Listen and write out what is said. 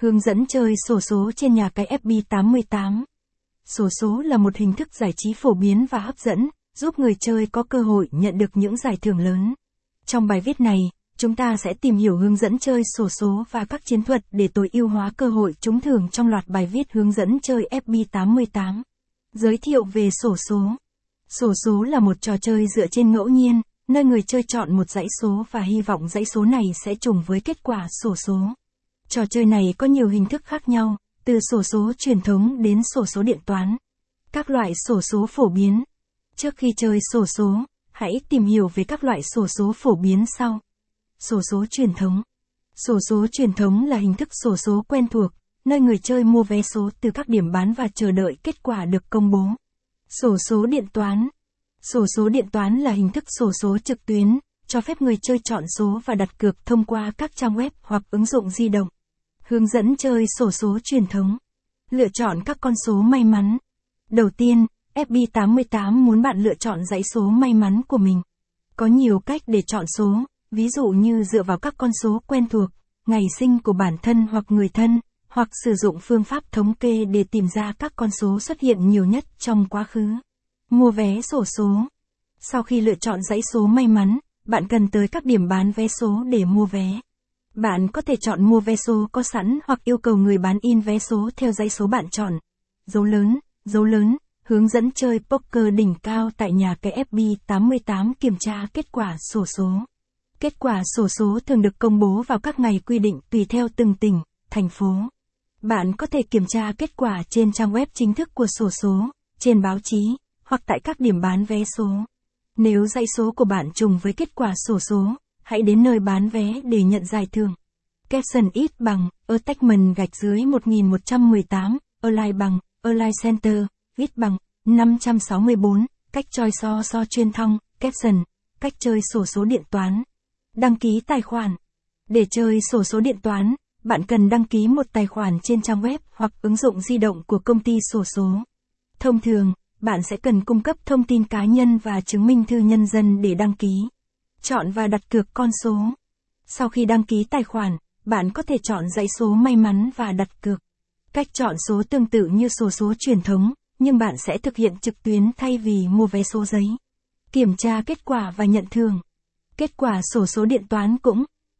Hướng dẫn chơi sổ số trên nhà cái FB88. Sổ số là một hình thức giải trí phổ biến và hấp dẫn, giúp người chơi có cơ hội nhận được những giải thưởng lớn. Trong bài viết này, chúng ta sẽ tìm hiểu hướng dẫn chơi sổ số và các chiến thuật để tối ưu hóa cơ hội trúng thưởng trong loạt bài viết hướng dẫn chơi FB88. Giới thiệu về sổ số. Sổ số là một trò chơi dựa trên ngẫu nhiên, nơi người chơi chọn một dãy số và hy vọng dãy số này sẽ trùng với kết quả sổ số. Trò chơi này có nhiều hình thức khác nhau, từ sổ số truyền thống đến sổ số điện toán. Các loại sổ số phổ biến. Trước khi chơi sổ số, hãy tìm hiểu về các loại sổ số phổ biến sau. Sổ số truyền thống. Sổ số truyền thống là hình thức sổ số quen thuộc, nơi người chơi mua vé số từ các điểm bán và chờ đợi kết quả được công bố. Sổ số điện toán. Sổ số điện toán là hình thức sổ số trực tuyến, cho phép người chơi chọn số và đặt cược thông qua các trang web hoặc ứng dụng di động. Hướng dẫn chơi sổ số truyền thống. Lựa chọn các con số may mắn. Đầu tiên, FB88 muốn bạn lựa chọn dãy số may mắn của mình. Có nhiều cách để chọn số, ví dụ như dựa vào các con số quen thuộc, ngày sinh của bản thân hoặc người thân, hoặc sử dụng phương pháp thống kê để tìm ra các con số xuất hiện nhiều nhất trong quá khứ. Mua vé sổ số. Sau khi lựa chọn dãy số may mắn, bạn cần tới các điểm bán vé số để mua vé. Bạn có thể chọn mua vé số có sẵn hoặc yêu cầu người bán in vé số theo dãy số bạn chọn. Dấu lớn, dấu lớn, hướng dẫn chơi poker đỉnh cao tại nhà cái FB88 kiểm tra kết quả sổ số. Kết quả sổ số thường được công bố vào các ngày quy định tùy theo từng tỉnh, thành phố. Bạn có thể kiểm tra kết quả trên trang web chính thức của sổ số, trên báo chí, hoặc tại các điểm bán vé số. Nếu dãy số của bạn trùng với kết quả sổ số, hãy đến nơi bán vé để nhận giải thưởng. Caption ít bằng, attachment gạch dưới 1118, align bằng, align center, ít bằng, 564, cách choi so so chuyên thông, caption, cách chơi sổ số điện toán. Đăng ký tài khoản. Để chơi sổ số điện toán, bạn cần đăng ký một tài khoản trên trang web hoặc ứng dụng di động của công ty sổ số. Thông thường, bạn sẽ cần cung cấp thông tin cá nhân và chứng minh thư nhân dân để đăng ký. Chọn và đặt cược con số. Sau khi đăng ký tài khoản, bạn có thể chọn dãy số may mắn và đặt cược. Cách chọn số tương tự như sổ số truyền thống, nhưng bạn sẽ thực hiện trực tuyến thay vì mua vé số giấy. Kiểm tra kết quả và nhận thưởng. Kết quả sổ số điện toán cũng